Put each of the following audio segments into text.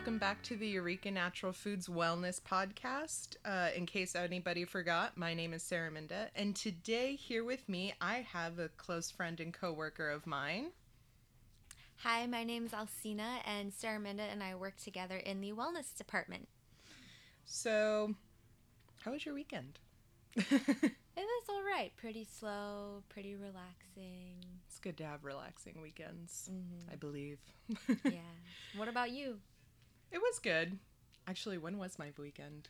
welcome back to the Eureka Natural Foods Wellness Podcast. Uh, in case anybody forgot, my name is Sarah Minda, and today here with me, I have a close friend and coworker of mine. Hi, my name is Alcina, and Sarah Minda and I work together in the wellness department. So, how was your weekend? It was all right. Pretty slow, pretty relaxing. It's good to have relaxing weekends, Mhm. I believe. Yeah. what about you? It was good. Actually, when was my weekend?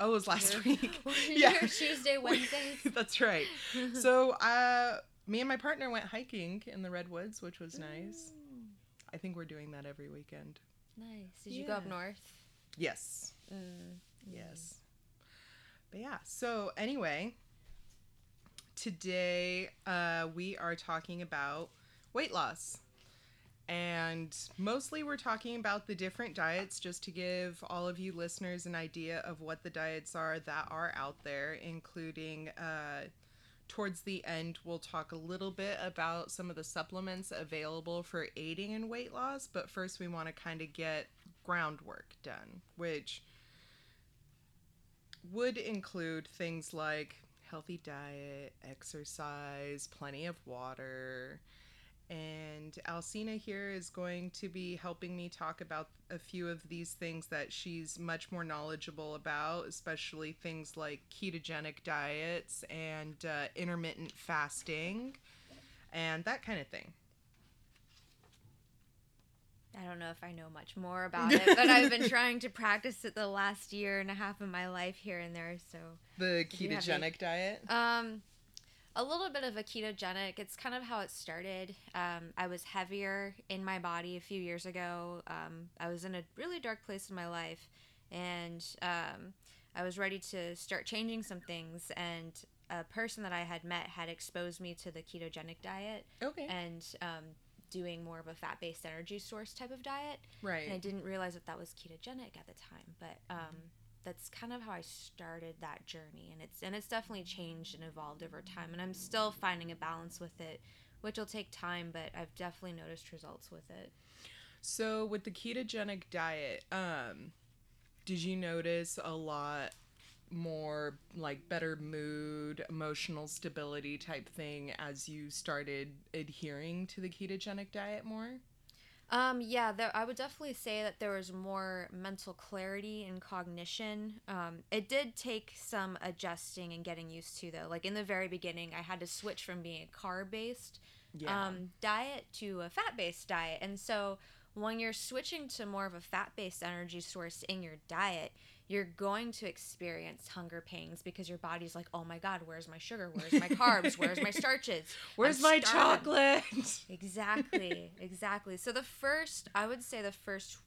Oh, it was last Your- week. Your Tuesday, Wednesdays. That's right. So, uh, me and my partner went hiking in the redwoods, which was nice. Mm, I think we're doing that every weekend. nice. Did you go up north? Yes. Mm. Yes. But yeah, so anyway, today uh, we are talking about weight loss. And mostly we're talking about the different diets just to give all of you listeners an idea of what the diets are that are out there, including uh, towards the end, we'll talk a little bit about some of the supplements available for aiding in weight loss. But first, we want to kind of get groundwork done, which would include things like healthy diet, exercise, plenty of water. And Alcina here is going to be helping me talk about a few of these things that she's much more knowledgeable about, especially things like ketogenic diets and uh, intermittent fasting and that kind of thing. I don't know if I know much more about it, but I've been trying to practice it the last year and a half of my life here and there. So, The any- ketogenic diet. um, a little bit of a ketogenic. It's kind of how it started. Um, I was heavier in my body a few years ago. Um, I was in a really dark place in my life, and um, I was ready to start changing some things. And a person that I had met had exposed me to the ketogenic diet Okay. and um, doing more of a fat-based energy source type of diet. right. And I didn't realize that that was ketogenic at the time, but um, that's kind of how I started that journey, and it's and it's definitely changed and evolved over time, and I'm still finding a balance with it, which will take time, but I've definitely noticed results with it. So with the ketogenic diet, um, did you notice a lot more like better mood, emotional stability type thing as you started adhering to the ketogenic diet more? Um, yeah, there, I would definitely say that there was more mental clarity and cognition. Um, it did take some adjusting and getting used to, though. Like in the very beginning, I had to switch from being a carb based Yeah. um, diet to a fat based diet. And so when you're switching to more of a fat based energy source in your diet, you're going to experience hunger pangs because your body's like, oh my God, where's my sugar? Where's my carbs? Where's my starches? Where's I'm my starving." chocolate? Exactly, exactly. So the first, I would say the first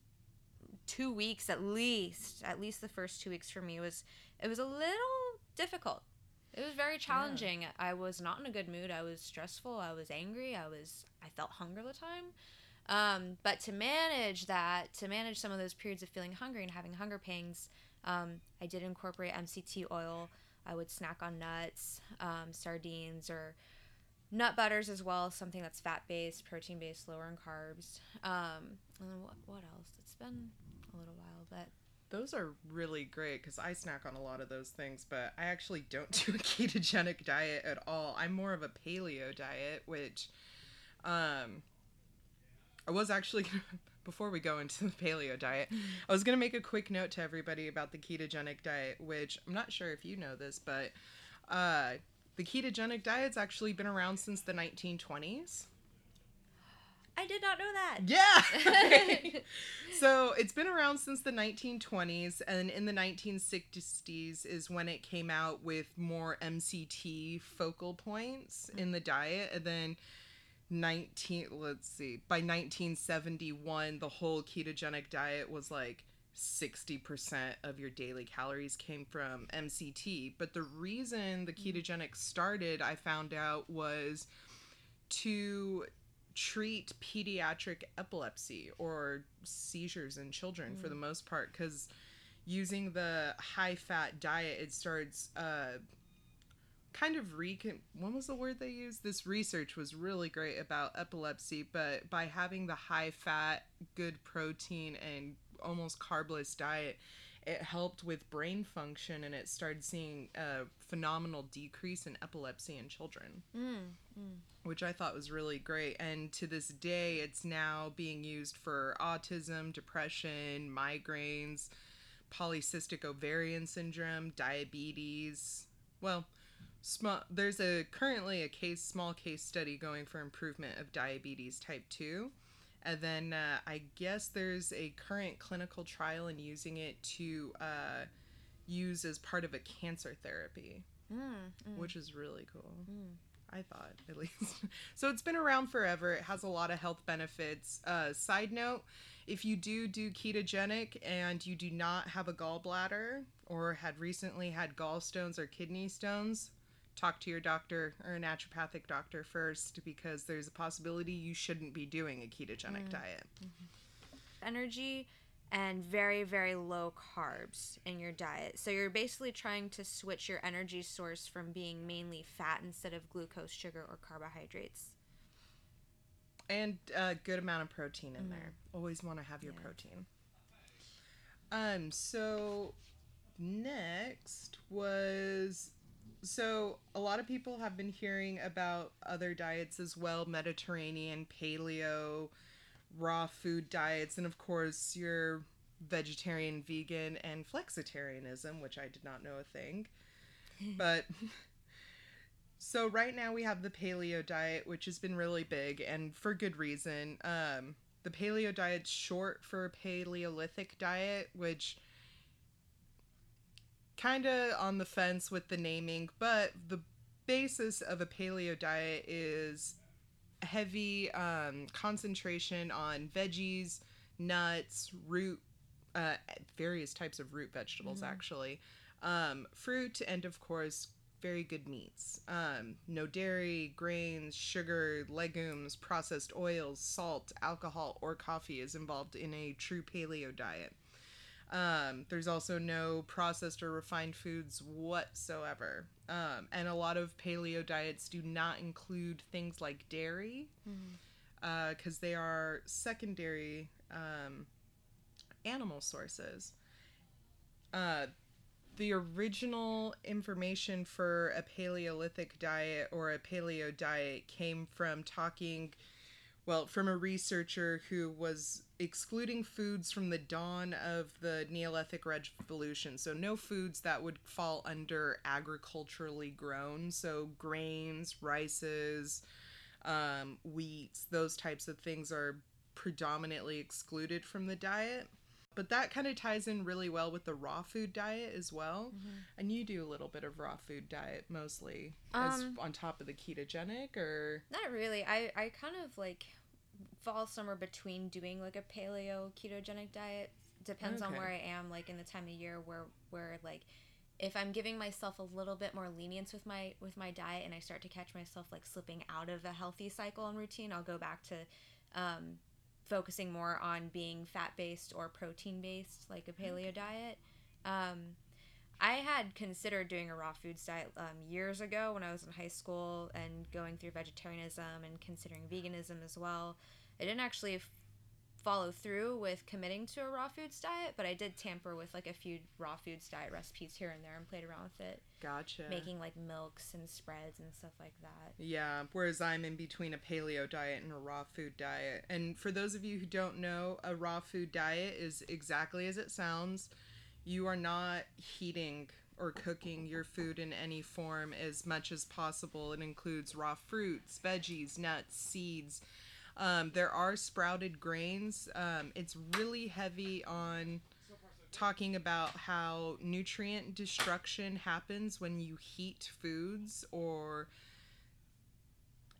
two weeks at least, at least the first two weeks for me was, it was a little difficult. It was very challenging. I was not in a good mood. I was stressful. I was angry. I was, I felt hunger all the time. Um, but to manage that, to manage some of those periods of feeling hungry and having hunger pangs, um, I did incorporate MCT oil. I would snack on nuts, um, sardines, or nut butters as well, something that's fat based, protein based, lower in carbs. Um, and then what, what else? It's been a little while, but Those are really great because I snack on a lot of those things, but I actually don't do a ketogenic diet at all. I'm more of a paleo diet, which um, I was actually before we go into the paleo diet, I was gonna make a quick note to everybody about the ketogenic diet, which I'm not sure if you know this, but uh, the ketogenic diet's actually been around since the 1920s. I did not know that. Yeah. so it's been around since the 1920s, and in the 1960s is when it came out with more MCT focal points in the diet, and then 19 let's see by 1971 the whole ketogenic diet was like 60% of your daily calories came from MCT but the reason the ketogenic started I found out was to treat pediatric epilepsy or seizures in children for the most part because using the high fat diet it starts uh, kind of recon what was the word they used? This research was really great about epilepsy but by having the high fat good protein and almost carbless diet it helped with brain function and it started seeing a phenomenal decrease in epilepsy in children. Mm, mm. which i thought was really great and to this day it's now being used for autism depression migraines polycystic ovarian syndrome diabetes. Well small there's a currently a case small case study going for improvement of diabetes type 2 and then uh, i guess there's a current clinical trial in using it to uh, use as part of a cancer therapy Mm, mm, which is really cool mm. I thought, at least. so it's been around forever. It has a lot of health benefits. Uh, side note if you do do ketogenic and you do not have a gallbladder or had recently had gallstones or kidney stones, talk to your doctor or a naturopathic doctor first because there's a possibility you shouldn't be doing a ketogenic Mm. diet. energy and very very low carbs in your diet so you're basically trying to switch your energy source from being mainly fat instead of glucose sugar or carbohydrates and a good amount of protein in Mhm. there. Always want to have your Yeah. protein. Um. So next was so a lot of people have been hearing about other diets as well, Mediterranean, paleo, raw food diets, and of course your vegetarian, vegan, and flexitarianism, which I did not know a thing. but so right now we have the paleo diet, which has been really big and for good reason. Um, the paleo diet's short for Paleolithic diet, which kind of on the fence with the naming, but the basis of a paleo diet is heavy um, concentration on veggies, nuts, root, uh, various types of root vegetables, Mhm. actually, um, fruit, and of course, very good meats. Um, no dairy, grains, sugar, legumes, processed oils, salt, alcohol, or coffee is involved in a true paleo diet. Um, there's also no processed or refined foods whatsoever. Um, and a lot of paleo diets do not include things like dairy because they are secondary um, animal sources. Uh, the original information for a Paleolithic diet or a paleo diet came from talking, well, from a researcher who was excluding foods from the dawn of the Neolithic Revolution. So, no foods that would fall under agriculturally grown. So, grains, rices, um, wheats, those types of things are predominantly excluded from the diet. But that kind of ties in really well with the raw food diet as well. And you do a little bit of raw food diet mostly as Um, on top of the ketogenic or Not really. I, I kind of like fall somewhere between doing like a paleo ketogenic diet. Depends on where I am, like in the time of year where where like if I'm giving myself a little bit more lenience with my with my diet and I start to catch myself like slipping out of a healthy cycle and routine, I'll go back to um, focusing more on being fat based or protein based, like a paleo diet. Um, I had considered doing a raw foods diet um, years ago when I was in high school and going through vegetarianism and considering veganism as well. I didn't actually follow through with committing to a raw foods diet, but I did tamper with like a few raw foods diet recipes here and there and played around with it, gotcha. making like milks and spreads and stuff like that. Yeah, whereas I'm in between a paleo diet and a raw food diet. And for those of you who don't know, a raw food diet is exactly as it sounds. You are not heating or cooking your food in any form as much as possible. It includes raw fruits, veggies, nuts, seeds. Um, there are sprouted grains. Um, it's really heavy on talking about how nutrient destruction happens when you heat foods or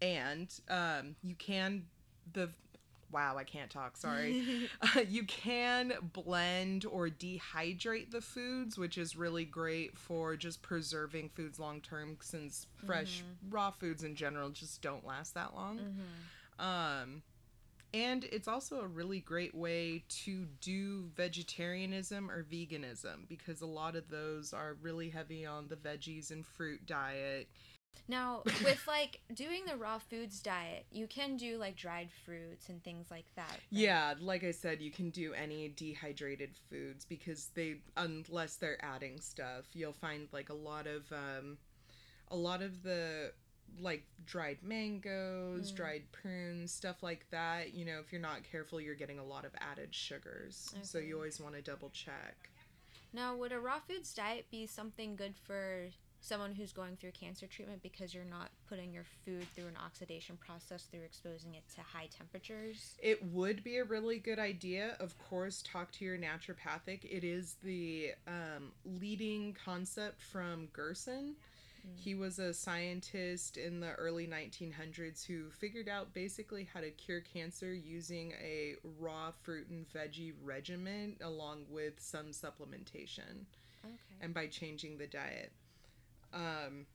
and um, you can the wow i can't talk sorry uh, you can blend or dehydrate the foods which is really great for just preserving foods long term since fresh raw foods in general just don't last that long Mm-hmm. Um And it's also a really great way to do vegetarianism or veganism because a lot of those are really heavy on the veggies and fruit diet. Now, with like doing the raw foods diet, you can do like dried fruits and things like that. right? Yeah, like I said, you can do any dehydrated foods because they, unless they're adding stuff, you'll find like a lot of, um, a lot of the like dried mangoes, Mm. dried prunes, stuff like that. You know, if you're not careful, you're getting a lot of added sugars. So you always want to double check. Now, would a raw foods diet be something good for someone who's going through cancer treatment because you're not putting your food through an oxidation process through exposing it to high temperatures? It would be a really good idea. Of course, talk to your naturopathic. It is the um, leading concept from Gerson. He was a scientist in the early 1900s who figured out basically how to cure cancer using a raw fruit and veggie regimen along with some supplementation Okay. and by changing the diet. Um,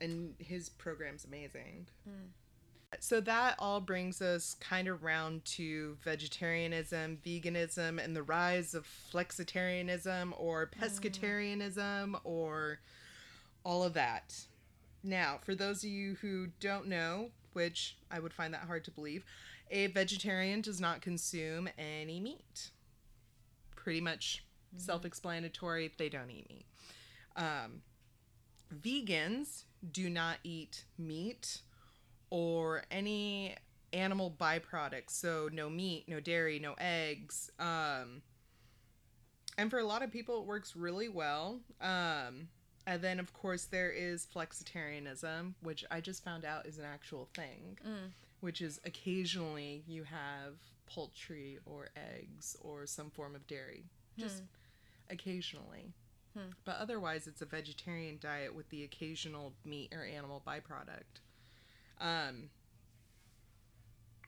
and his program's amazing. Mm. So that all brings us kind of round to vegetarianism, veganism, and the rise of flexitarianism or pescatarianism or all of that. Now, for those of you who don't know, which I would find that hard to believe, a vegetarian does not consume any meat. Pretty much self explanatory, they don't eat meat. Um, vegans do not eat meat or any animal byproducts. So no meat, no dairy, no eggs. Um, and for a lot of people, it works really well. Um, and then, of course, there is flexitarianism, which I just found out is an actual thing, Mm. which is occasionally you have poultry or eggs or some form of dairy. Just occasionally. Hmm. But otherwise, it's a vegetarian diet with the occasional meat or animal byproduct. Um,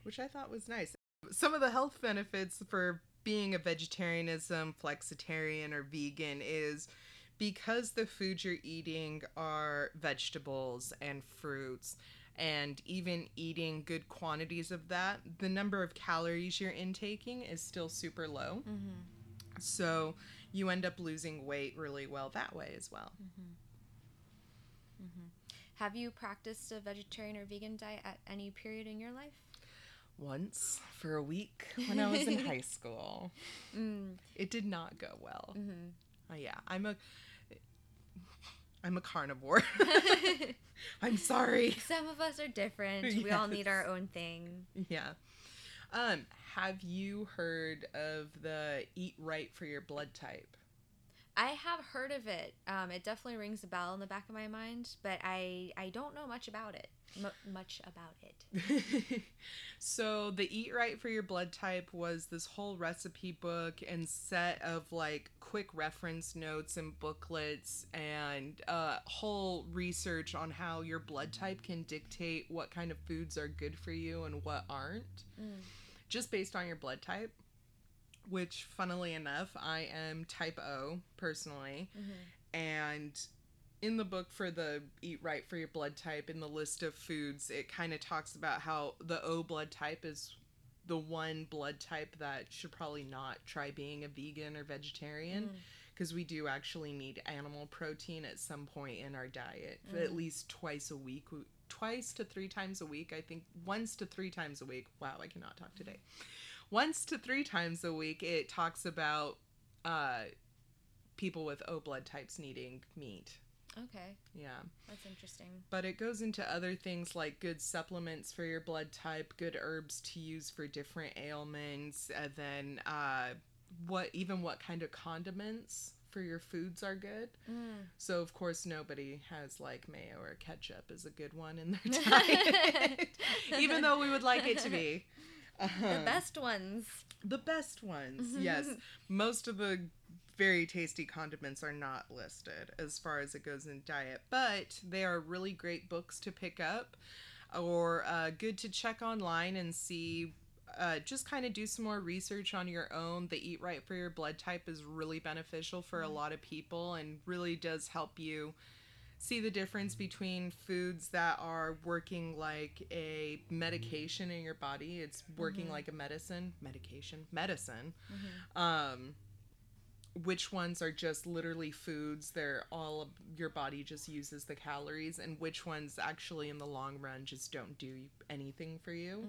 which I thought was nice. Some of the health benefits for being a vegetarianism, flexitarian, or vegan is because the foods you're eating are vegetables and fruits, and even eating good quantities of that, the number of calories you're intaking is still super low. Mm-hmm. So you end up losing weight really well that way as well. Have you practiced a vegetarian or vegan diet at any period in your life? Once for a week when I was in high school, Mm. it did not go well. Mm-hmm. Uh, yeah, I'm a I'm a carnivore. I'm sorry. Some of us are different. We all need our own thing. Yeah. Um, have you heard of the eat right for your blood type? I have heard of it. Um, it definitely rings a bell in the back of my mind, but I I don't know much about it. M- much about it. so the eat right for your blood type was this whole recipe book and set of like quick reference notes and booklets and uh, whole research on how your blood type can dictate what kind of foods are good for you and what aren't Mm. just based on your blood type which funnily enough i am type o personally Mhm. and in the book for the eat right for your blood type in the list of foods it kind of talks about how the o blood type is the one blood type that should probably not try being a vegan or vegetarian Mm. because we do actually need animal protein at some point in our diet Mm. at least twice a week twice to three times a week i think once to three times a week wow i cannot talk today once to three times a week it talks about uh people with o blood types needing meat Okay, yeah. That's interesting. but it goes into other things like good supplements for your blood type good herbs to use for different ailments and then uh what even what kind of condiments for your foods are good. Mm. so of course nobody has like mayo or ketchup as a good one in their diet even though we would like it to be. The Um, best ones. the best ones yes. Most of the very tasty condiments are not listed as far as it goes in diet but they are really great books to pick up or uh, good to check online and see uh, just kind of do some more research on your own the eat right for your blood type is really beneficial for a lot of people and really does help you see the difference between foods that are working like a medication in your body. It's working Mm-hmm. like a medicine, medication, medicine. Um, which ones are just literally foods they're all your body just uses the calories and which ones actually in the long run just don't do anything for you.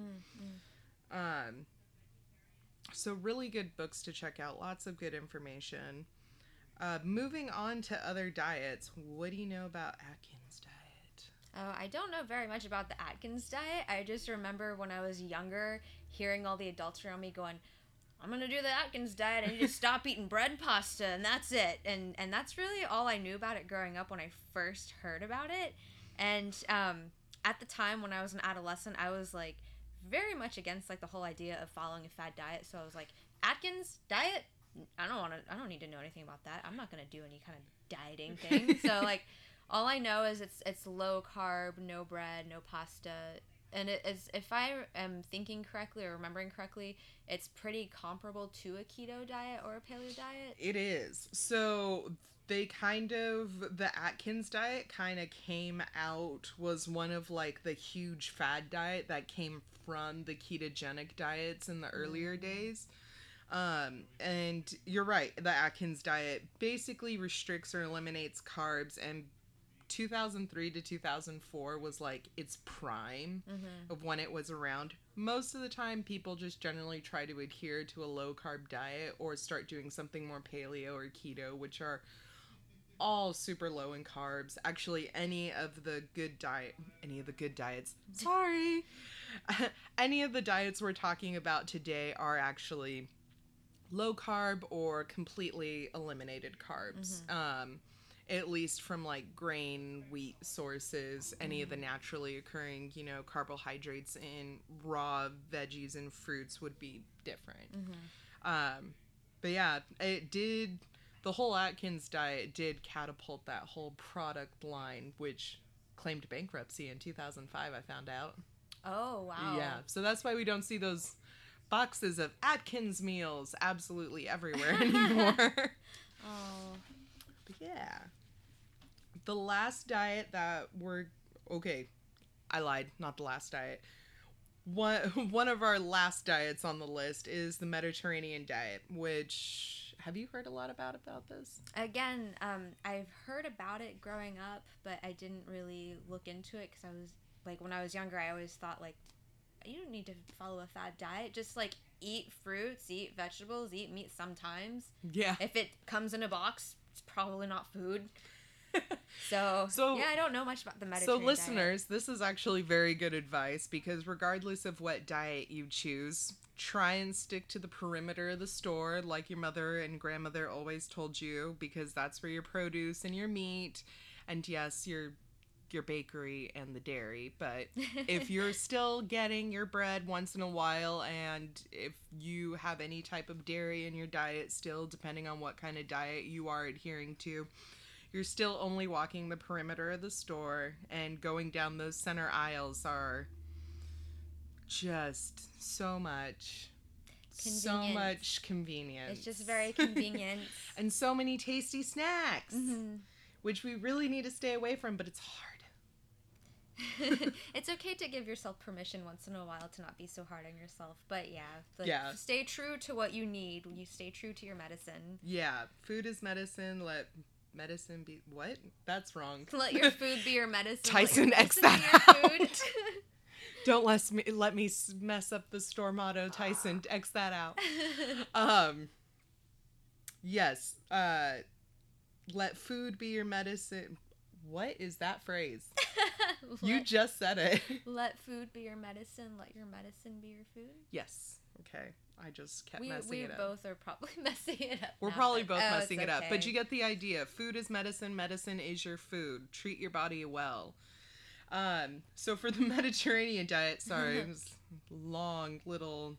Um so really good books to check out lots of good information. Uh, moving on to other diets what do you know about atkins diet? Oh, I don't know very much about the Atkins diet. I just remember when I was younger hearing all the adults around me going, I'm gonna do the Atkins diet. Need to stop eating bread and pasta, and that's it. And and that's really all I knew about it growing up when I first heard about it. And um, at the time when I was an adolescent, I was like very much against like the whole idea of following a fad diet. So I was like, Atkins diet. I don't want to. I don't need to know anything about that. I'm not gonna do any kind of dieting thing. so like, all I know is it's it's low carb, no bread, no pasta, and it is if I am thinking correctly or remembering correctly, it's pretty comparable to a keto diet or a paleo diet. It is. So they kind of the Atkins diet kind of came out was one of like the huge fad diet that came from the ketogenic diets in the earlier days. Um, and you're right, the Atkins diet basically restricts or eliminates carbs and 2003 to 2004 was like its prime of when it was around. Most of the time, people just generally try to adhere to a low carb diet or start doing something more paleo or keto, which are all super low in carbs. Actually, any of the good diet, any of the good diets, sorry, any of the diets we're talking about today are actually low carb or completely eliminated carbs. Um, at least from like grain, wheat sources, any of the naturally occurring, you know, carbohydrates in raw veggies and fruits would be different. Um, but yeah, it did. The whole Atkins diet did catapult that whole product line, which claimed bankruptcy in 2005. I found out. Oh wow! Yeah, so that's why we don't see those boxes of Atkins meals absolutely everywhere anymore. Oh. Yeah. The last diet that we're okay, I lied, not the last diet. One one of our last diets on the list is the Mediterranean diet, which have you heard a lot about about this? Again, um, I've heard about it growing up, but I didn't really look into it because I was like, when I was younger, I always thought like, you don't need to follow a fad diet. Just like eat fruits, eat vegetables, eat meat sometimes. Yeah. If it comes in a box, it's probably not food. So, So- yeah, I don't know much about the So Mediterranean diet. listeners, this is actually very good advice because regardless of what diet you choose, try and stick to the perimeter of the store like your mother and grandmother always told you because that's where your produce and your meat and yes, your your bakery and the dairy, but if you're still getting your bread once in a while and if you have any type of dairy in your diet still depending on what kind of diet you are adhering to you're still only walking the perimeter of the store and going down those center aisles are just so much so much convenience it's just very convenient. and so many tasty snacks Mhm. which we really need to stay away from but it's hard it's okay to give yourself permission once in a while to not be so hard on yourself. But yeah, like, Yeah. stay true to what you need. You stay true to your medicine. yeah food is medicine let medicine be what that's wrong Let your food be your medicine. Tyson, your X medicine that food. don't let me let me mess up the store motto tyson x that out um yes uh let food be your medicine what is that phrase you just said it let food be your medicine. Let your medicine be your food. yes okay i just kept We, messing we it up both are probably messing it up. we're now, probably both oh, messing it up but you get the idea food is medicine medicine is your food treat your body well um so for the mediterranean diet sorry it was a long little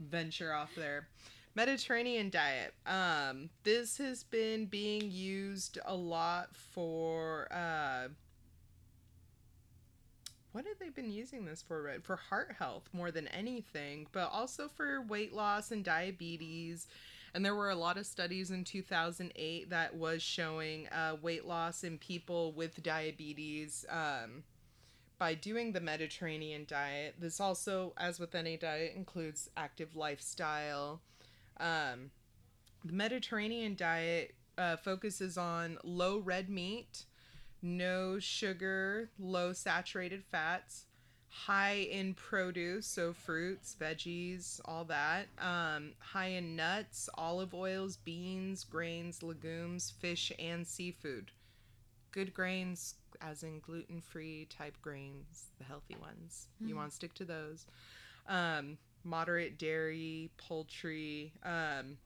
venture off there. Mediterranean diet. Um, this has been being used a lot for uh, what have they been using this for? Red? For heart health more than anything, but also for weight loss and diabetes. And there were a lot of studies in 2008 that was showing uh, weight loss in people with diabetes um, by doing the Mediterranean diet. This also, as with any diet, includes active lifestyle. Um, the Mediterranean diet uh, focuses on low red meat, no sugar, low saturated fats, high in produce, so fruits, veggies, all that. Um, high in nuts, olive oils, beans, grains, legumes, fish, and seafood. Good grains, as in gluten free type grains, the healthy ones. You want to stick to those. Um, moderate dairy, poultry. Um,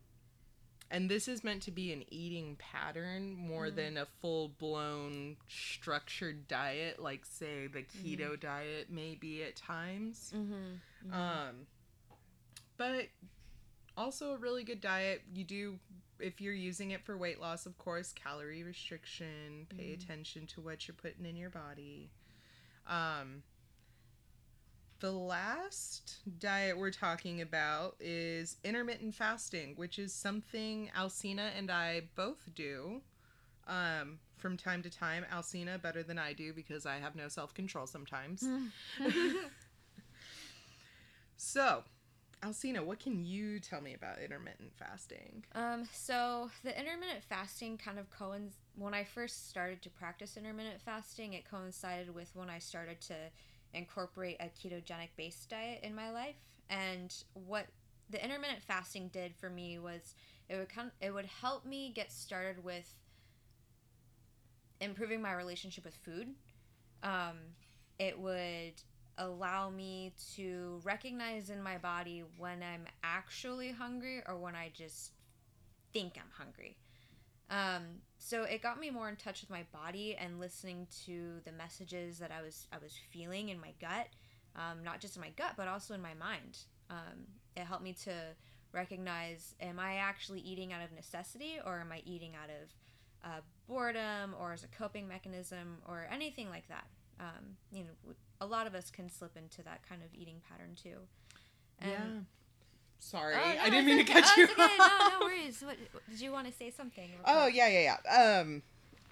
and this is meant to be an eating pattern more than a full blown structured diet, like, say, the keto diet may be at times. Mm-hmm. Um, but also a really good diet. You do, if you're using it for weight loss, of course, calorie restriction, pay attention to what you're putting in your body. Um, the last diet we're talking about is intermittent fasting, which is something Alcina and I both do um, from time to time. Alcina better than I do because I have no self control sometimes. so, Alcina, what can you tell me about intermittent fasting? Um, so the intermittent fasting kind of coinc when I first started to practice intermittent fasting, it coincided with when I started to incorporate a ketogenic based diet in my life. And what the intermittent fasting did for me was it would kind it would help me get started with improving my relationship with food. Um, it would allow me to recognize in my body when I'm actually hungry or when I just think I'm hungry. Um, so it got me more in touch with my body and listening to the messages that I was I was feeling in my gut, um, not just in my gut but also in my mind. Um, it helped me to recognize: Am I actually eating out of necessity or am I eating out of uh, boredom or as a coping mechanism or anything like that? Um, you know, a lot of us can slip into that kind of eating pattern too. And- yeah. Sorry, Oh, no, I didn't mean it's to cut okay. you Oh, okay. off. No, no worries. What, did you want to say something? Oh yeah, yeah, yeah. Um,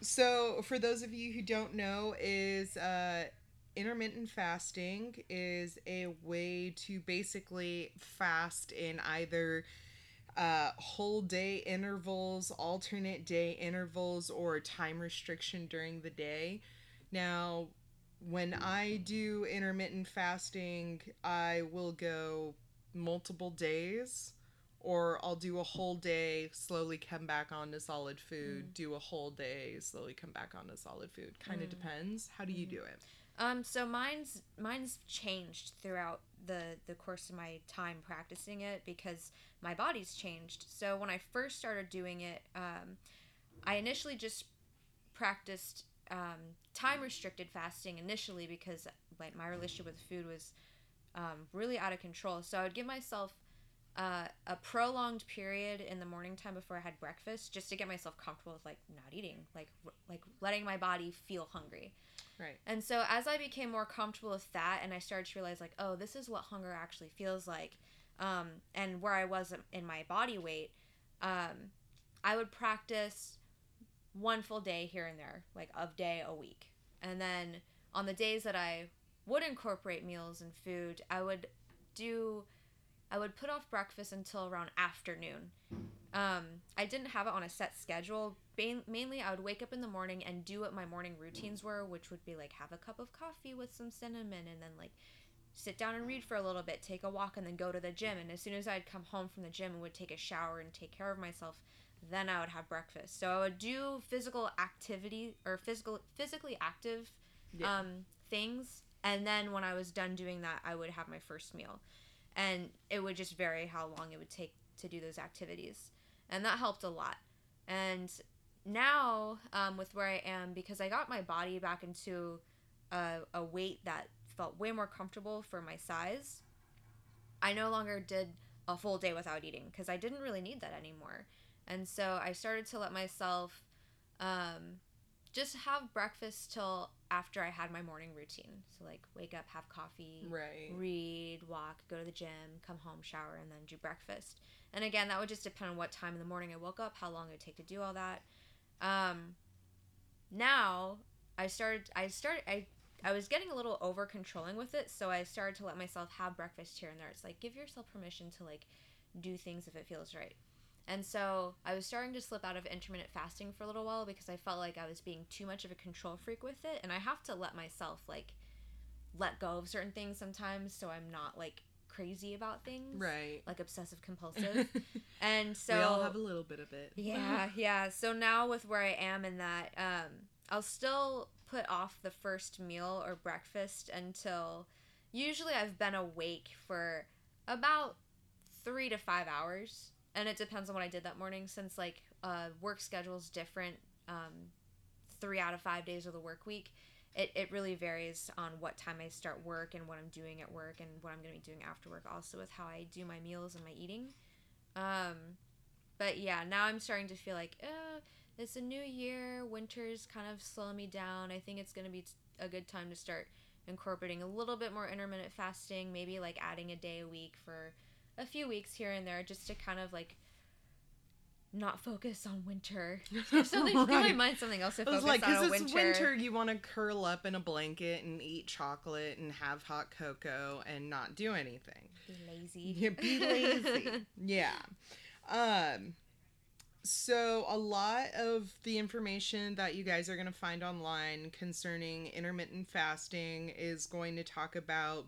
so for those of you who don't know, is uh, intermittent fasting is a way to basically fast in either uh, whole day intervals, alternate day intervals, or time restriction during the day. Now, when I do intermittent fasting, I will go multiple days or I'll do a whole day, slowly come back onto solid food, do a whole day, slowly come back onto solid food. Kind of depends. How do you do it? Um, so mine's mine's changed throughout the the course of my time practicing it because my body's changed. So when I first started doing it, um, I initially just practiced um, time restricted fasting initially because like my relationship with food was um, really out of control. So I would give myself uh, a prolonged period in the morning time before I had breakfast just to get myself comfortable with like not eating, like like letting my body feel hungry. Right. And so as I became more comfortable with that and I started to realize like, oh, this is what hunger actually feels like, um, and where I was in my body weight, um, I would practice one full day here and there, like of day a week. And then on the days that I would incorporate meals and food, I would do I would put off breakfast until around afternoon. Um, I didn't have it on a set schedule. Mainly, I would wake up in the morning and do what my morning routines were, which would be like have a cup of coffee with some cinnamon and then like sit down and read for a little bit, take a walk, and then go to the gym. And as soon as I'd come home from the gym and would take a shower and take care of myself, then I would have breakfast. So I would do physical activity or physical physically active Yeah. um, things, and then when I was done doing that, I would have my first meal, and it would just vary how long it would take to do those activities, and that helped a lot. And now, um, with where I am, because I got my body back into a, a weight that felt way more comfortable for my size, I no longer did a full day without eating because I didn't really need that anymore. And so I started to let myself um, just have breakfast till after I had my morning routine. So like wake up, have coffee, Right. read, walk, go to the gym, come home, shower, and then do breakfast. And again, that would just depend on what time in the morning I woke up, how long it would take to do all that. Um, now I started. I started. I I was getting a little over controlling with it, so I started to let myself have breakfast here and there. It's like give yourself permission to like do things if it feels right. And so I was starting to slip out of intermittent fasting for a little while because I felt like I was being too much of a control freak with it, and I have to let myself like let go of certain things sometimes, so I'm not like crazy about things, Right. Like obsessive compulsive. and so we all have a little bit of it. yeah, yeah. So now with where I am in that, um, I'll still put off the first meal or breakfast until usually I've been awake for about three to five hours. And it depends on what I did that morning since like uh, work schedule's different um, three out of five days of the work week. It, it really varies on what time I start work and what I'm doing at work and what I'm going to be doing after work, also with how I do my meals and my eating. Um, but yeah, now I'm starting to feel like, uh, it's a new year. Winter's kind of slowing me down. I think it's going to be a good time to start incorporating a little bit more intermittent fasting, maybe like adding a day a week for a few weeks here and there just to kind of like not focus on winter. If something, give my Right. mind something else to focus like, on. because it's winter, you want to curl up in a blanket and eat chocolate and have hot cocoa and not do anything. Be lazy. Yeah, be lazy. yeah. Um so a lot of the information that you guys are going to find online concerning intermittent fasting is going to talk about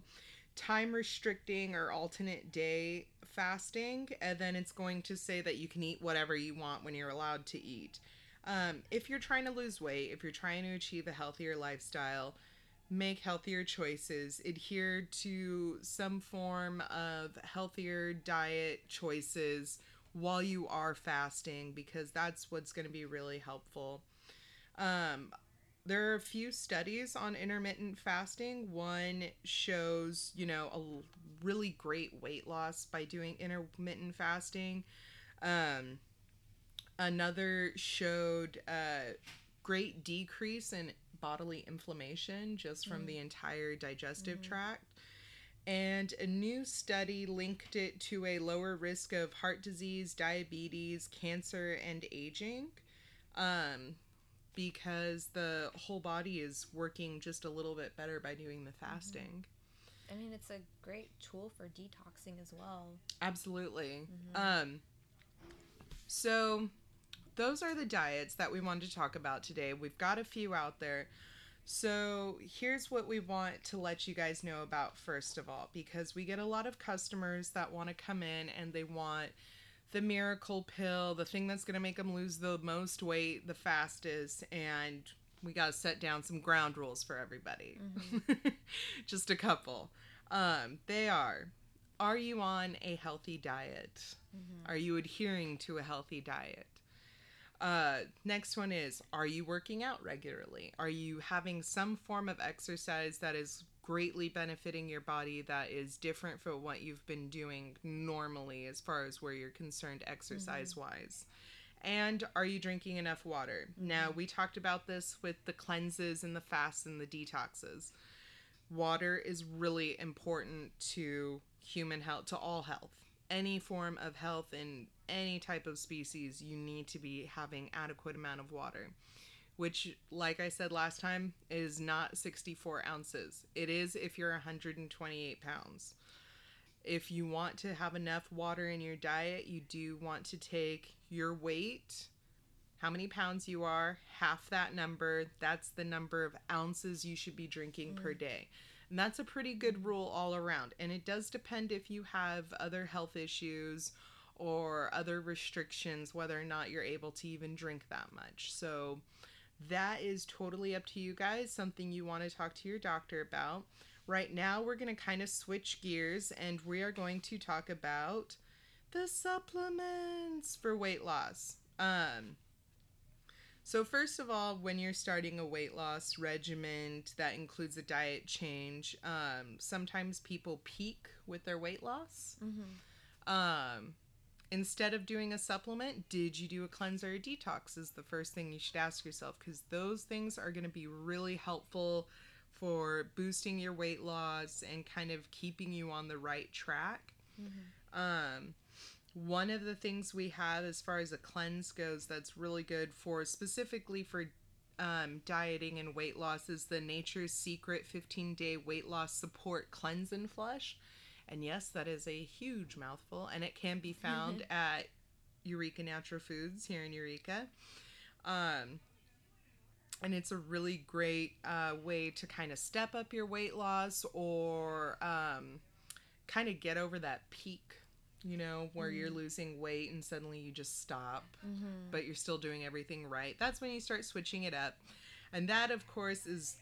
time restricting or alternate day fasting and then it's going to say that you can eat whatever you want when you're allowed to eat. Um, if you're trying to lose weight, if you're trying to achieve a healthier lifestyle, make healthier choices, adhere to some form of healthier diet choices while you are fasting because that's what's going to be really helpful. Um, there are a few studies on intermittent fasting. One shows, you know, a really great weight loss by doing intermittent fasting. Um, another showed a great decrease in bodily inflammation just from Mm. the entire digestive Mhm. tract. And a new study linked it to a lower risk of heart disease, diabetes, cancer, and aging. Um, because the whole body is working just a little bit better by doing the fasting. I mean, it's a great tool for detoxing as well. Absolutely. Mhm. Um, so, those are the diets that we wanted to talk about today. We've got a few out there. So, here's what we want to let you guys know about first of all, because we get a lot of customers that want to come in and they want the miracle pill, the thing that's going to make them lose the most weight the fastest, and we got to set down some ground rules for everybody. Just a couple. Um, they are Are you on a healthy diet? Mhm. Are you adhering to a healthy diet? Uh, next one is Are you working out regularly? Are you having some form of exercise that is greatly benefiting your body that is different from what you've been doing normally as far as where you're concerned mm-hmm. exercise wise? And are you drinking enough water? Now, mm-hmm. we talked about this with the cleanses and the fasts and the detoxes. Water is really important to human health, to all health. Any form of health in any type of species, you need to be having adequate amount of water. Which, like I said last time, is not 64 ounces. It is if you're 128 pounds. If you want to have enough water in your diet, you do want to take your weight, how many pounds you are, half that number. That's the number of ounces you should be drinking per mm. day. And that's a pretty good rule all around. And it does depend if you have other health issues or other restrictions, whether or not you're able to even drink that much. So that is totally up to you guys, something you want to talk to your doctor about. Right now, we're going to kind of switch gears and we are going to talk about the supplements for weight loss. Um, so, first of all, when you're starting a weight loss regimen that includes a diet change, um, sometimes people peak with their weight loss. Mhm. Um, instead of doing a supplement, did you do a cleanser or a detox? Is the first thing you should ask yourself because those things are going to be really helpful for boosting your weight loss and kind of keeping you on the right track. Mm-hmm. Um, one of the things we have as far as a cleanse goes that's really good for specifically for um, dieting and weight loss is the Nature's Secret 15 day weight loss support cleanse and flush. And yes, that is a huge mouthful, and it can be found mm-hmm. at Eureka Natural Foods here in Eureka. Um, and it's a really great uh, way to kind of step up your weight loss or um, kind of get over that peak you know, where mm-hmm. you're losing weight and suddenly you just stop, mm-hmm. but you're still doing everything right. That's when you start switching it up. And that, of course, is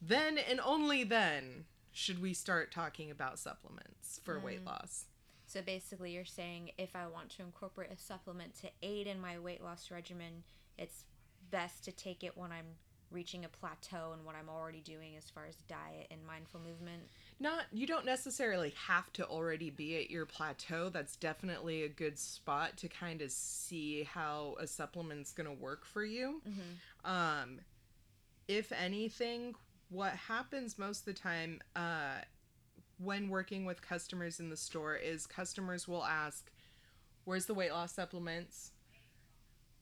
then and only then should we start talking about supplements for mm. weight loss. So basically, you're saying if I want to incorporate a supplement to aid in my weight loss regimen, it's best to take it when I'm reaching a plateau and what I'm already doing as far as diet and mindful movement. Not you don't necessarily have to already be at your plateau. That's definitely a good spot to kind of see how a supplement's going to work for you. Mm-hmm. Um, if anything, what happens most of the time uh, when working with customers in the store is customers will ask, "Where's the weight loss supplements?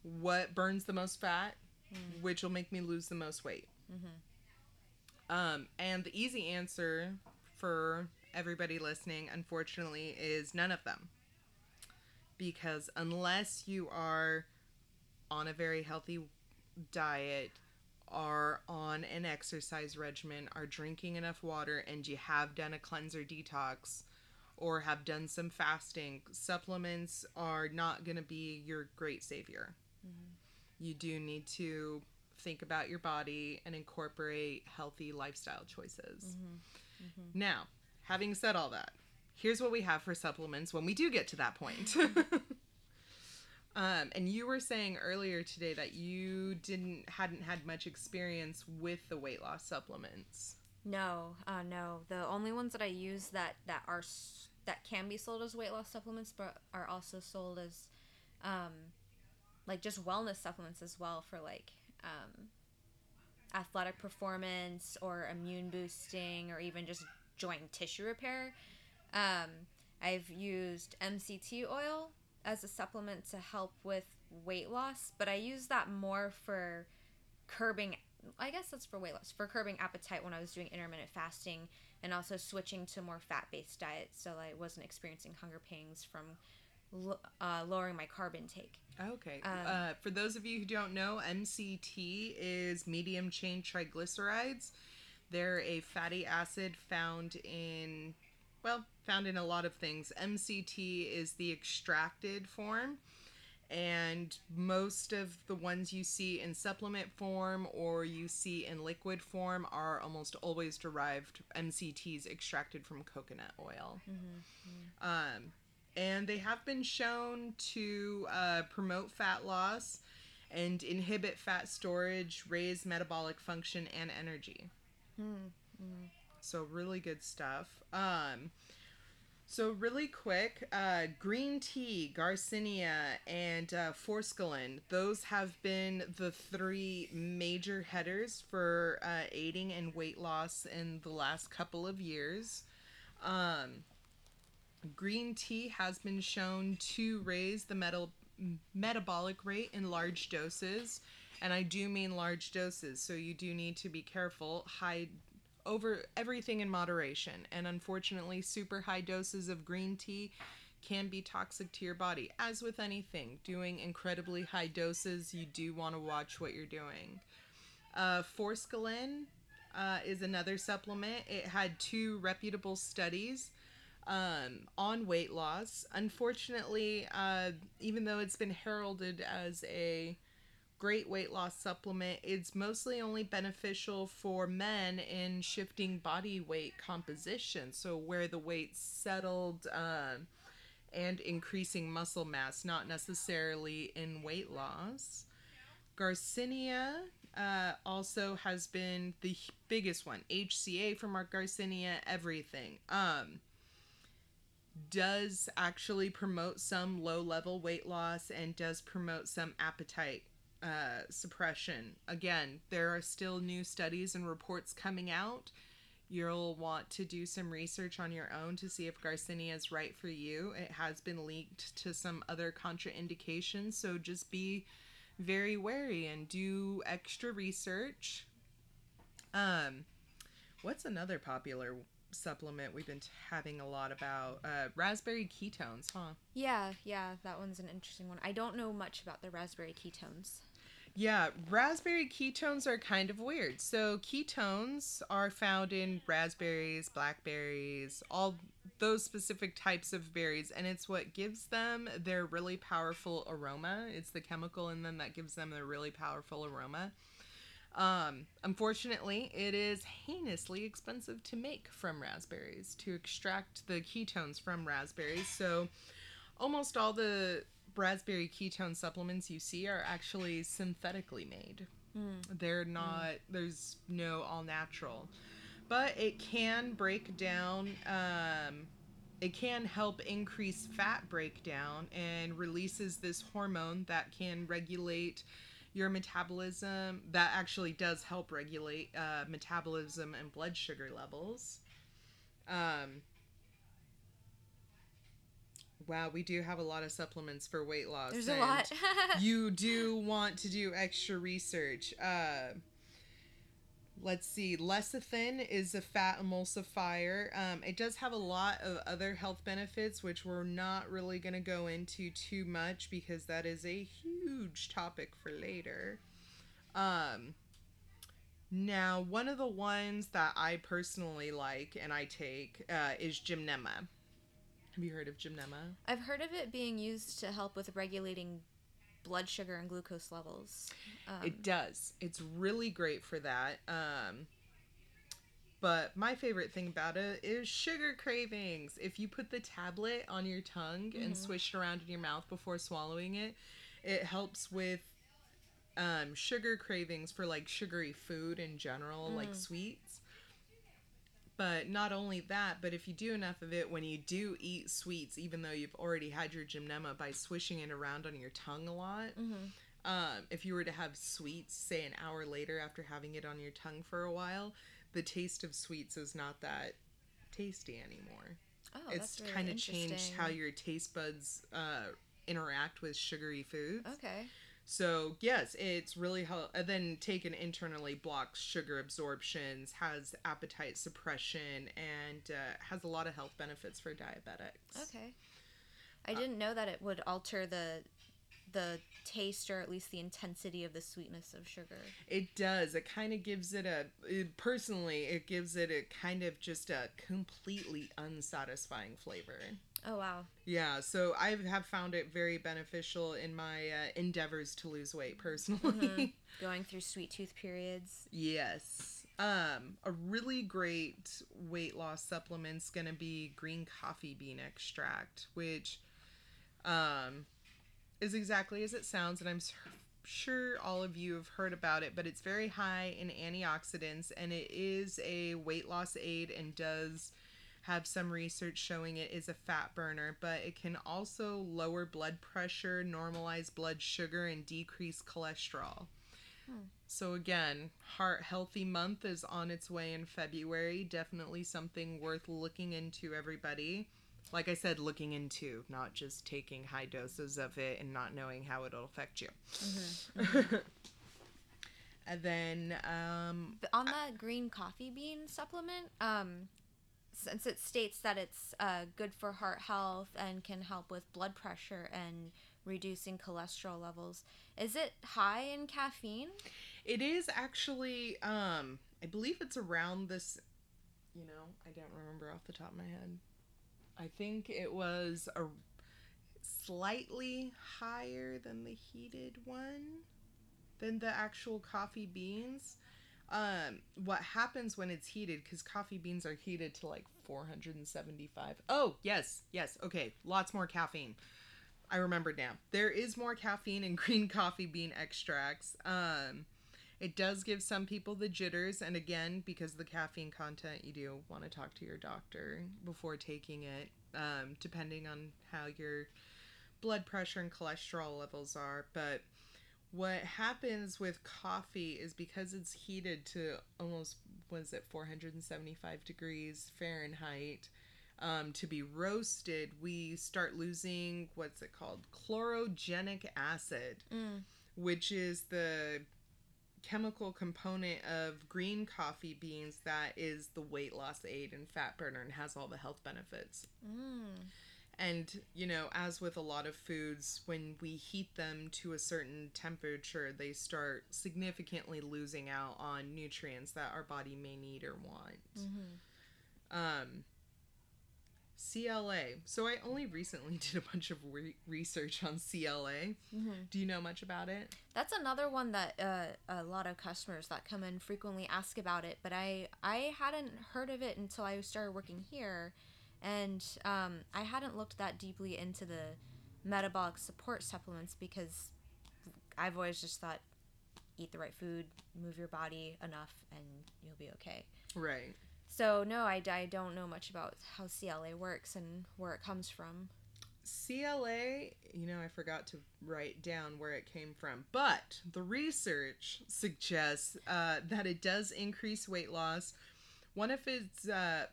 What burns the most fat? Mm-hmm. Which will make me lose the most weight?" Mm-hmm. Um, and the easy answer for everybody listening, unfortunately, is none of them. Because unless you are on a very healthy diet, are on an exercise regimen, are drinking enough water, and you have done a cleanser detox or have done some fasting, supplements are not going to be your great savior. Mm-hmm. You do need to think about your body and incorporate healthy lifestyle choices. Mm-hmm. Mm-hmm. Now, having said all that, here's what we have for supplements when we do get to that point. Um, and you were saying earlier today that you didn't hadn't had much experience with the weight loss supplements. No, uh, no. The only ones that I use that that are that can be sold as weight loss supplements, but are also sold as, um, like just wellness supplements as well for like um, athletic performance or immune boosting or even just joint tissue repair. Um, I've used MCT oil as a supplement to help with weight loss, but I use that more for curbing I guess that's for weight loss, for curbing appetite when I was doing intermittent fasting and also switching to more fat-based diet so I wasn't experiencing hunger pangs from uh, lowering my carb intake. Okay. Um, uh, for those of you who don't know, MCT is medium chain triglycerides. They're a fatty acid found in well, found in a lot of things. MCT is the extracted form, and most of the ones you see in supplement form or you see in liquid form are almost always derived. MCTs extracted from coconut oil. Mm-hmm. Um, and they have been shown to uh, promote fat loss and inhibit fat storage, raise metabolic function and energy. Mm-hmm. So really good stuff. Um, so really quick, uh, green tea, Garcinia, and uh, forskolin. Those have been the three major headers for uh, aiding in weight loss in the last couple of years. Um, green tea has been shown to raise the metal metabolic rate in large doses and I do mean large doses, so you do need to be careful. High over everything in moderation. And unfortunately, super high doses of green tea can be toxic to your body. As with anything, doing incredibly high doses, you do want to watch what you're doing. Uh, Forskolin uh, is another supplement. It had two reputable studies um, on weight loss. Unfortunately, uh, even though it's been heralded as a great weight loss supplement. It's mostly only beneficial for men in shifting body weight composition, so where the weight settled uh, and increasing muscle mass, not necessarily in weight loss. Garcinia uh, also has been the biggest one. HCA from our Garcinia, everything. Um, does actually promote some low level weight loss and does promote some appetite uh, suppression. Again, there are still new studies and reports coming out. You'll want to do some research on your own to see if Garcinia is right for you. It has been linked to some other contraindications, so just be very wary and do extra research. Um, what's another popular supplement we've been having a lot about? Uh, raspberry ketones, huh? Yeah, yeah, that one's an interesting one. I don't know much about the raspberry ketones. Yeah, raspberry ketones are kind of weird. So, ketones are found in raspberries, blackberries, all those specific types of berries, and it's what gives them their really powerful aroma. It's the chemical in them that gives them their really powerful aroma. Um, unfortunately, it is heinously expensive to make from raspberries, to extract the ketones from raspberries. So, almost all the raspberry ketone supplements you see are actually synthetically made. Mm. They're not, mm. there's no all natural. But it can break down, um, it can help increase fat breakdown and releases this hormone that can regulate your metabolism. That actually does help regulate uh, metabolism and blood sugar levels. Um, Wow, we do have a lot of supplements for weight loss. There's a lot. you do want to do extra research. Uh, let's see. Lecithin is a fat emulsifier. Um, it does have a lot of other health benefits, which we're not really going to go into too much because that is a huge topic for later. Um, now, one of the ones that I personally like and I take uh, is Gymnema. Have you heard of Gymnema? I've heard of it being used to help with regulating blood sugar and glucose levels. Um, it does. It's really great for that. Um, but my favorite thing about it is sugar cravings. If you put the tablet on your tongue mm-hmm. and swish it around in your mouth before swallowing it, it helps with um, sugar cravings for like sugary food in general, mm. like sweets. But not only that, but if you do enough of it when you do eat sweets, even though you've already had your gymnema by swishing it around on your tongue a lot, mm-hmm. um, if you were to have sweets, say an hour later after having it on your tongue for a while, the taste of sweets is not that tasty anymore. Oh, it's really kind of changed how your taste buds uh, interact with sugary foods. Okay. So yes, it's really help. And then taken internally blocks sugar absorptions, has appetite suppression, and uh, has a lot of health benefits for diabetics. Okay, I didn't know that it would alter the the taste or at least the intensity of the sweetness of sugar. It does. It kind of gives it a it, personally, it gives it a kind of just a completely unsatisfying flavor. Oh wow. Yeah, so I have found it very beneficial in my uh, endeavors to lose weight personally. Mm-hmm. Going through sweet tooth periods. Yes. Um, a really great weight loss supplement's gonna be green coffee bean extract, which um, is exactly as it sounds, and I'm sure all of you have heard about it, but it's very high in antioxidants, and it is a weight loss aid and does have some research showing it is a fat burner, but it can also lower blood pressure, normalize blood sugar, and decrease cholesterol. Hmm. So, again, Heart Healthy Month is on its way in February. Definitely something worth looking into, everybody. Like I said, looking into, not just taking high doses of it and not knowing how it'll affect you. Mm-hmm. Mm-hmm. and then um, on that green coffee bean supplement, um, since it states that it's uh, good for heart health and can help with blood pressure and reducing cholesterol levels, is it high in caffeine? It is actually. Um, I believe it's around this. You know, I don't remember off the top of my head. I think it was a slightly higher than the heated one, than the actual coffee beans um, what happens when it's heated because coffee beans are heated to like 475 oh yes yes okay lots more caffeine. I remember now. There is more caffeine in green coffee bean extracts. Um, it does give some people the jitters and again because of the caffeine content you do want to talk to your doctor before taking it um, depending on how your blood pressure and cholesterol levels are. But what happens with coffee is because it's heated to almost was it 475 degrees Fahrenheit um, to be roasted, we start losing what's it called chlorogenic acid, Mm. which is the chemical component of green coffee beans that is the weight loss aid and fat burner and has all the health benefits. Mm. And, you know, as with a lot of foods, when we heat them to a certain temperature, they start significantly losing out on nutrients that our body may need or want. hmm Um, CLA. So I only recently did a bunch of re- research on CLA. hmm Do you know much about it? That's another one that uh, a lot of customers that come in frequently ask about it, but I I hadn't heard of it until I started working here, and um, I hadn't looked that deeply into the metabolic support supplements because I've always just thought eat the right food, move your body enough, and you'll be okay. Right. So no, I, I don't know much about how CLA works and where it comes from. CLA, you know, I forgot to write down where it came from, but the research suggests uh, that it does increase weight loss. One of its, uh,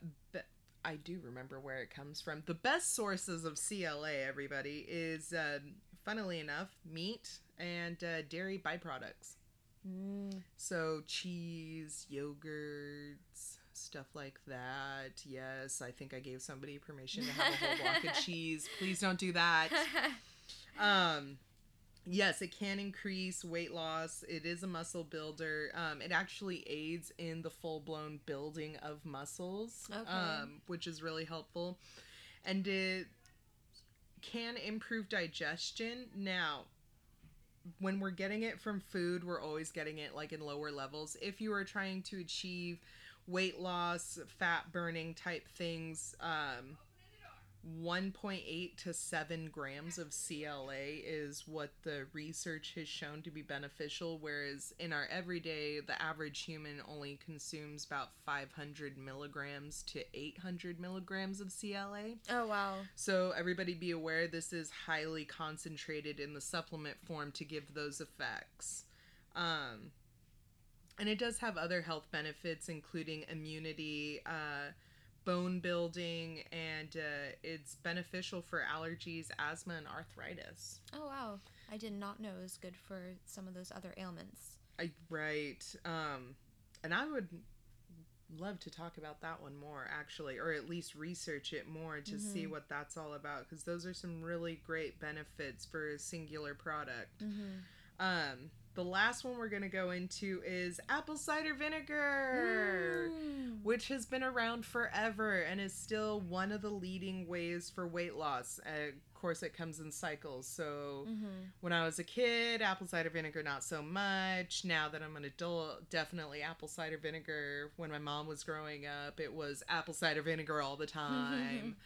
I do remember where it comes from. The best sources of CLA, everybody, is, um funnily enough, meat and uh, dairy byproducts. Mm. So cheese, yogurts, stuff like that. Yes, I think I gave somebody permission to have a whole block of cheese. Please don't do that. Um, yes, it can increase weight loss. It is a muscle builder. Um, it actually aids in the full blown building of muscles, Okay. um, which is really helpful. And it can improve digestion. Now, when we're getting it from food, we're always getting it like in lower levels. If you are trying to achieve weight loss, fat burning type things, um, 1.8 to 7 grams of CLA is what the research has shown to be beneficial, whereas in our everyday, the average human only consumes about 500 milligrams to 800 milligrams of CLA. oh wow. So everybody be aware this is highly concentrated in the supplement form to give those effects. Um, and it does have other health benefits, including immunity, uh, bone building, and uh, it's beneficial for allergies, asthma, and arthritis. Oh wow. I did not know it was good for some of those other ailments. I right. Um, and I would love to talk about that one more actually or at least research it more to see Mhm. what that's all about because those are some really great benefits for a singular product Mm-hmm. um the last one we're going to go into is apple cider vinegar Mm. which has been around forever and is still one of the leading ways for weight loss uh, of course it comes in cycles so Mm-hmm. when I was a kid, apple cider vinegar not so much. Now that I'm an adult, definitely apple cider vinegar. When my mom was growing up, it was apple cider vinegar all the time.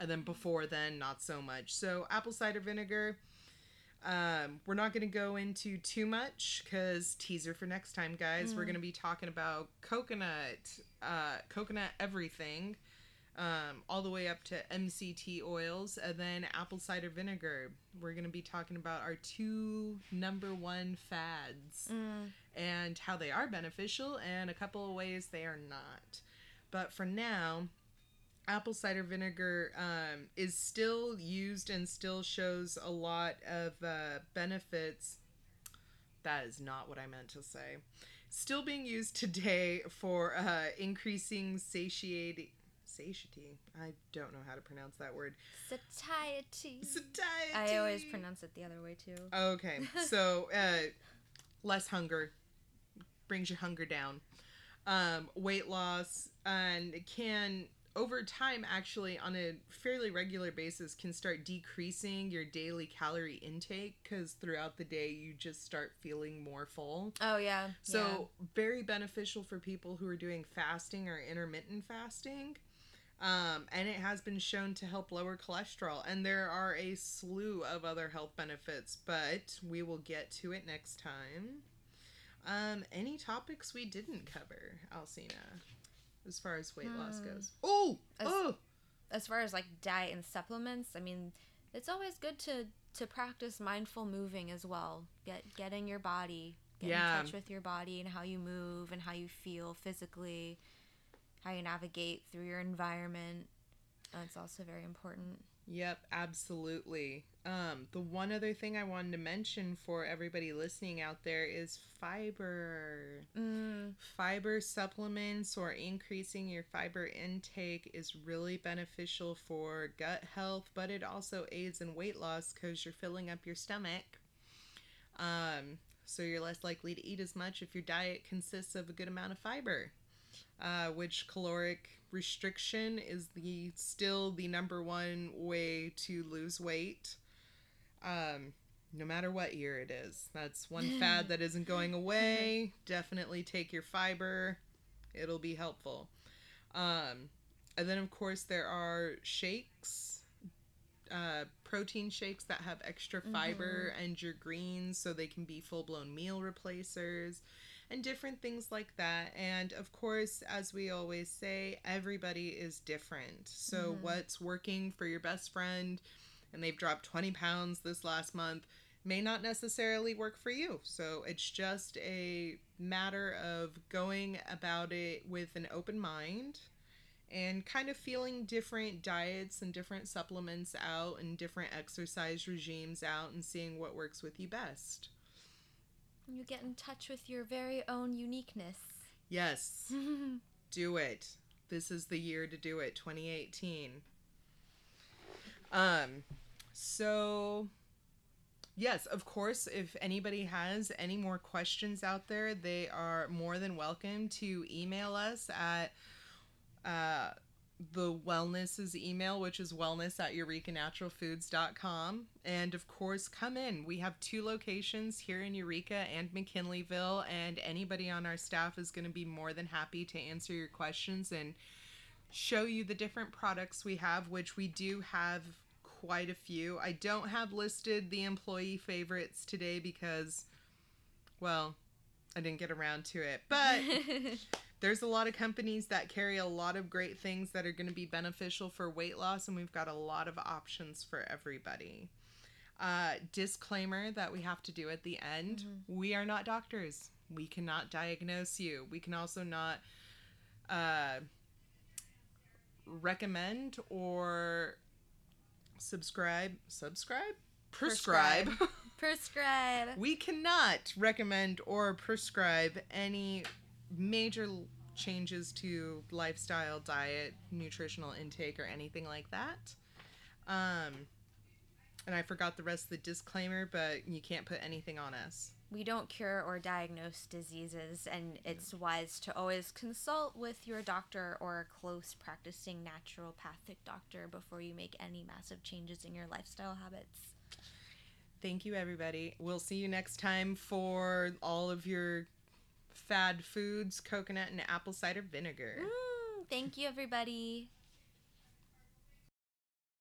and then before then, not so much. So, apple cider vinegar, um, we're not going to go into too much because teaser for next time, guys. We're Mm. going to be talking about coconut, uh, coconut everything um, all the way up to MCT oils, and then apple cider vinegar. We're going to be talking about our two number one fads Mm. and how they are beneficial, and a couple of ways they are not. But for now, apple cider vinegar um, is still used and still shows a lot of uh, benefits. That is not what I meant to say. Still being used today for uh, increasing satiety. Satiety. I don't know how to pronounce that word. Satiety. Satiety. I always pronounce it the other way too. Okay, so uh, less hunger brings your hunger down. Um, weight loss and it can over time actually on a fairly regular basis can start decreasing your daily calorie intake because throughout the day you just start feeling more full. Oh yeah. So very beneficial for people who are doing fasting or intermittent fasting. Um, and it has been shown to help lower cholesterol. And there are a slew of other health benefits, but we will get to it next time. Um, any topics we didn't cover, Alcina, as far as weight loss Hmm. goes? Oh, As- oh, as far as like diet and supplements, I mean, it's always good to to practice mindful moving as well. Get getting your body, get Yeah. in touch with your body and how you move and how you feel physically, how you navigate through your environment. That's also very important. Yep, absolutely. Um, the one other thing I wanted to mention for everybody listening out there is fiber. Mm, Fiber supplements or increasing your fiber intake is really beneficial for gut health, but it also aids in weight loss because you're filling up your stomach. Um, so you're less likely to eat as much if your diet consists of a good amount of fiber. Uh, which caloric restriction is the still the number one way to lose weight. Um, no matter what year it is. That's one fad that isn't going away. Definitely take your fiber. It'll be helpful. Um, and then, of course, there are shakes, uh, protein shakes that have extra fiber and your greens so they can be full blown meal replacers and different things like that. And of course, as we always say, everybody is different. So, what's working for your best friend and they've dropped 20 pounds this last month may not necessarily work for you. So, it's just a matter of going about it with an open mind and kind of feeling different diets and different supplements out and different exercise regimes out and seeing what works with you best. you get in touch with your very own uniqueness. Yes, do it. This is the year to do it, 2018. Um so yes, of course, if anybody has any more questions out there, they are more than welcome to email us at uh the wellness's email, which is wellness at eurekanaturalfoods.com. And of course, come in. We have two locations here in Eureka and McKinleyville, and anybody on our staff is going to be more than happy to answer your questions and show you the different products we have, which we do have quite a few. I don't have listed the employee favorites today because, well, I didn't get around to it. But there's a lot of companies that carry a lot of great things that are going to be beneficial for weight loss, and we've got a lot of options for everybody. Uh, disclaimer that we have to do at the end we are not doctors. We cannot diagnose you. We can also not uh, recommend or subscribe. Subscribe? Prescribe. Prescribe. Prescribe. we cannot recommend or prescribe any major changes to lifestyle, diet, nutritional intake, or anything like that. Um, and I forgot the rest of the disclaimer, but you can't put anything on us. We don't cure or diagnose diseases, and it's wise to always consult with your doctor or a close practicing naturopathic doctor before you make any massive changes in your lifestyle habits. Thank you, everybody. We'll see you next time for all of your fad foods, coconut and apple cider vinegar. Mm, thank you, everybody.